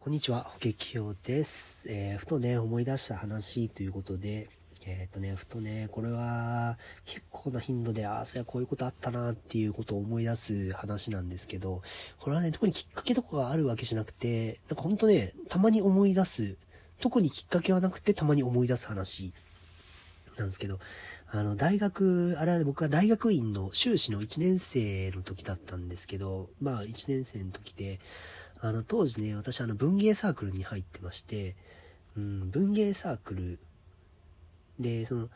こんにちは、保険清です。えー、ふとね、思い出した話ということで、えっ、とね、ふとね、これは結構な頻度で、ああ、そりゃ、こういうことあったなっていうことを思い出す話なんですけど、これはね、特にきっかけとかがあるわけじゃなくて、なんかほんとね、たまに思い出す、特にきっかけはなくてたまに思い出す話なんですけど、あの、大学、あれは僕は大学院の修士の1年生の時だったんですけど、まあ1年生の時で、あの、当時ね、私あの文芸サークルに入ってまして、うん、文芸サークルで、その、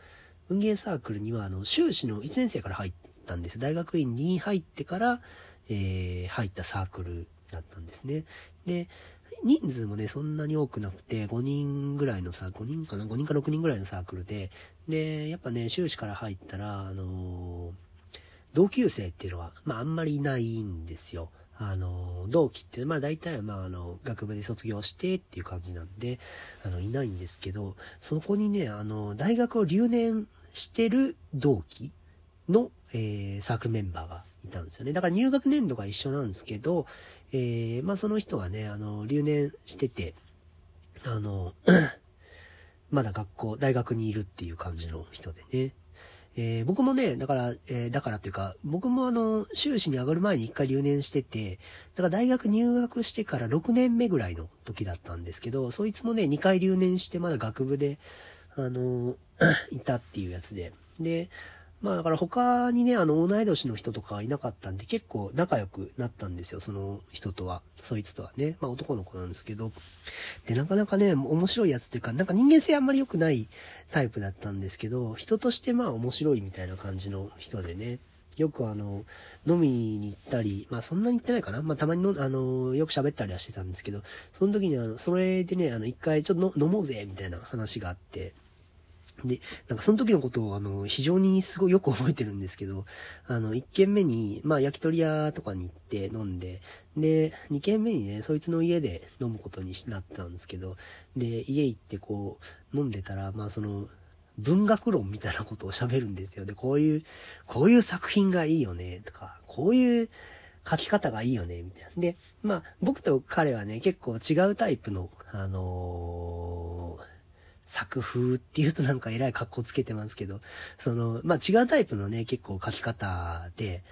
文芸サークルにはあの、修士の1年生から入ったんです。大学院に入ってから、えー、入ったサークルだったんですね。で、人数もね、そんなに多くなくて、5人ぐらいのさ、5人かな ?5 人か6人ぐらいのサークルで、で、やっぱね、修士から入ったら、あの、同級生っていうのは、まああんまりいないんですよ。あの、同期って、まあ大体まああの、学部で卒業してっていう感じなんで、あの、いないんですけど、そこにね、あの、大学を留年してる同期の、えー、サークルメンバーがいたんですよね。だから入学年度が一緒なんですけど、えー、まあその人はね、あの、留年してて、あの、まだ学校、大学にいるっていう感じの人でね。えー、僕もね、だから、えー、だからっていうか、僕もあの、修士に上がる前に一回留年してて、だから大学入学してから6年目ぐらいの時だったんですけど、そいつもね、2回留年してまだ学部で、あの、いたっていうやつで。で、まあだから他にね、あの、同い年の人とかはいなかったんで結構仲良くなったんですよ、その人とは。そいつとはね。まあ男の子なんですけど。で、なかなかね、面白いやつっていうか、なんか人間性あんまり良くないタイプだったんですけど、人としてまあ面白いみたいな感じの人でね。よくあの、飲みに行ったり、まあそんなに行ってないかな。まあたまにの、あの、よく喋ったりはしてたんですけど、その時にあの、それでね、あの、一回ちょっと飲もうぜ、みたいな話があって、で、なんかその時のことをあの、非常にすごいよく覚えてるんですけど、あの、一軒目に、まあ焼き鳥屋とかに行って飲んで、で、二軒目にね、そいつの家で飲むことになったんですけど、で、家行ってこう、飲んでたら、まあその、文学論みたいなことを喋るんですよ。で、こういう、こういう作品がいいよね、とか、こういう書き方がいいよね、みたいな。で、まあ、僕と彼はね、結構違うタイプの、あのー作風っていうとなんか偉い格好つけてますけど、その、まあ、違うタイプのね、結構書き方で、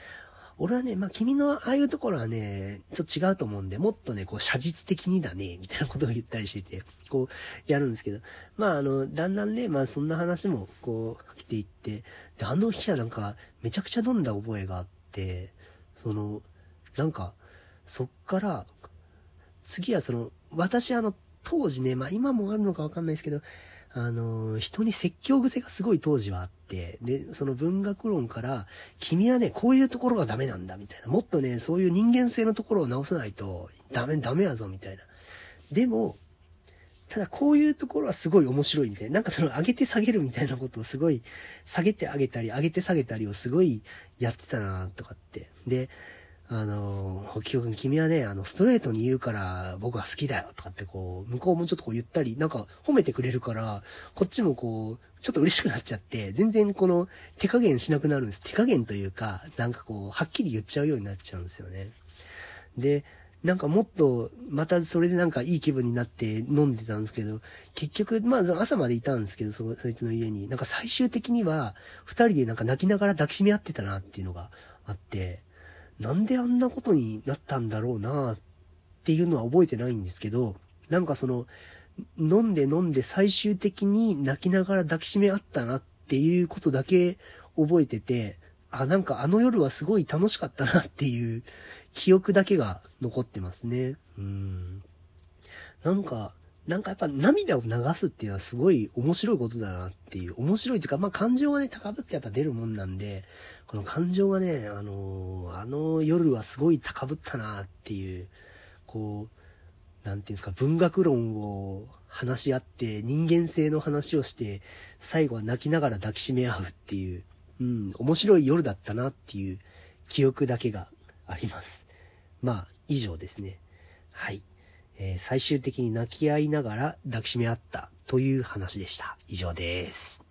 俺はね、まあ、君のああいうところはね、ちょっと違うと思うんで、もっとね、こう、写実的にだね、みたいなことを言ったりしてて、こう、やるんですけど、まあ、あの、だんだんね、まあ、そんな話も、こう、来ていって、で、あの日はなんか、めちゃくちゃ飲んだ覚えがあって、その、なんか、そっから、次はその、私あの、当時ね、まあ今もあるのかわかんないですけど、あの、人に説教癖がすごい当時はあって、で、その文学論から、君はね、こういうところがダメなんだ、みたいな。もっとね、そういう人間性のところを直さないと、ダメ、ダメやぞ、みたいな。でも、ただこういうところはすごい面白いみたいな。なんかその上げて下げるみたいなことをすごい、下げて上げたり、上げて下げたりをすごいやってたな、とかって。で、あの、ホキオ君君はね、あの、ストレートに言うから僕は好きだよとかってこう、向こうもちょっとこう言ったり、なんか褒めてくれるから、こっちもこう、ちょっと嬉しくなっちゃって、全然この手加減しなくなるんです。手加減というか、なんかこう、はっきり言っちゃうようになっちゃうんですよね。で、なんかもっと、またそれでなんかいい気分になって飲んでたんですけど、結局、まあ朝までいたんですけど、そ、そいつの家に。なんか最終的には、二人でなんか泣きながら抱きしめ合ってたなっていうのがあって、なんであんなことになったんだろうなっていうのは覚えてないんですけど、なんかその、飲んで飲んで最終的に泣きながら抱きしめ合ったなっていうことだけ覚えてて、あ、なんかあの夜はすごい楽しかったなっていう記憶だけが残ってますね。うん。なんか、なんかやっぱ涙を流すっていうのはすごい面白いことだなっていう、面白いというか、まあ感情がね、高ぶってやっぱ出るもんなんで、この感情がね、あのー、あの夜はすごい高ぶったなっていう、こう、なんていうんですか、文学論を話し合って、人間性の話をして、最後は泣きながら抱きしめ合うっていう、うん、面白い夜だったなっていう記憶だけがあります。まあ、以上ですね。はい。えー、最終的に泣き合いながら抱きしめ合ったという話でした。以上です。